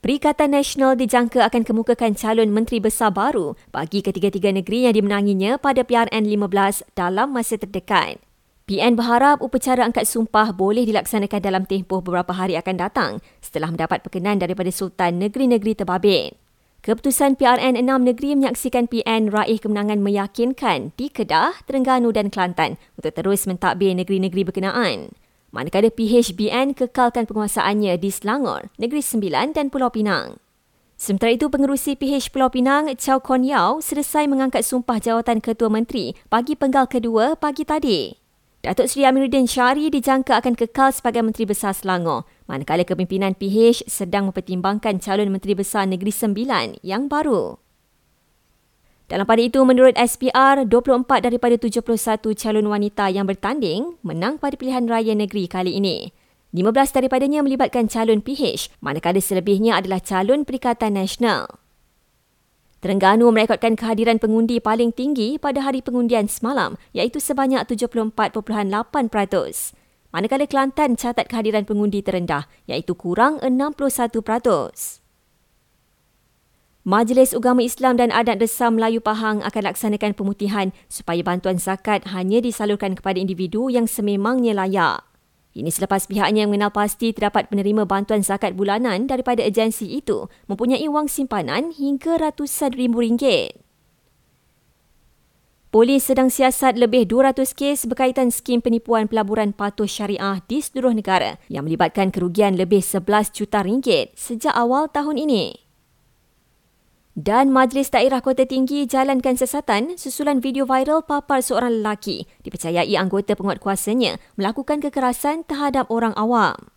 Perikatan Nasional dijangka akan kemukakan calon menteri besar baru bagi ketiga-tiga negeri yang dimenanginya pada PRN 15 dalam masa terdekat. PN berharap upacara angkat sumpah boleh dilaksanakan dalam tempoh beberapa hari akan datang setelah mendapat perkenan daripada Sultan Negeri-Negeri Terbabit. Keputusan PRN 6 negeri menyaksikan PN raih kemenangan meyakinkan di Kedah, Terengganu dan Kelantan untuk terus mentadbir negeri-negeri berkenaan manakala PHBN kekalkan penguasaannya di Selangor, Negeri Sembilan dan Pulau Pinang. Sementara itu, pengerusi PH Pulau Pinang, Chow Kon Yao, selesai mengangkat sumpah jawatan Ketua Menteri bagi penggal kedua pagi tadi. Datuk Seri Amiruddin Syari dijangka akan kekal sebagai Menteri Besar Selangor, manakala kepimpinan PH sedang mempertimbangkan calon Menteri Besar Negeri Sembilan yang baru. Dalam pada itu, menurut SPR, 24 daripada 71 calon wanita yang bertanding menang pada pilihan raya negeri kali ini. 15 daripadanya melibatkan calon PH, manakala selebihnya adalah calon Perikatan Nasional. Terengganu merekodkan kehadiran pengundi paling tinggi pada hari pengundian semalam iaitu sebanyak 74.8%. Manakala Kelantan catat kehadiran pengundi terendah iaitu kurang 61%. Majlis Ugama Islam dan Adat Desa Melayu Pahang akan laksanakan pemutihan supaya bantuan zakat hanya disalurkan kepada individu yang sememangnya layak. Ini selepas pihaknya mengenal pasti terdapat penerima bantuan zakat bulanan daripada agensi itu mempunyai wang simpanan hingga ratusan ribu ringgit. Polis sedang siasat lebih 200 kes berkaitan skim penipuan pelaburan patuh syariah di seluruh negara yang melibatkan kerugian lebih 11 juta ringgit sejak awal tahun ini. Dan Majlis Daerah Kota Tinggi jalankan sesatan susulan video viral papar seorang lelaki dipercayai anggota penguatkuasanya melakukan kekerasan terhadap orang awam.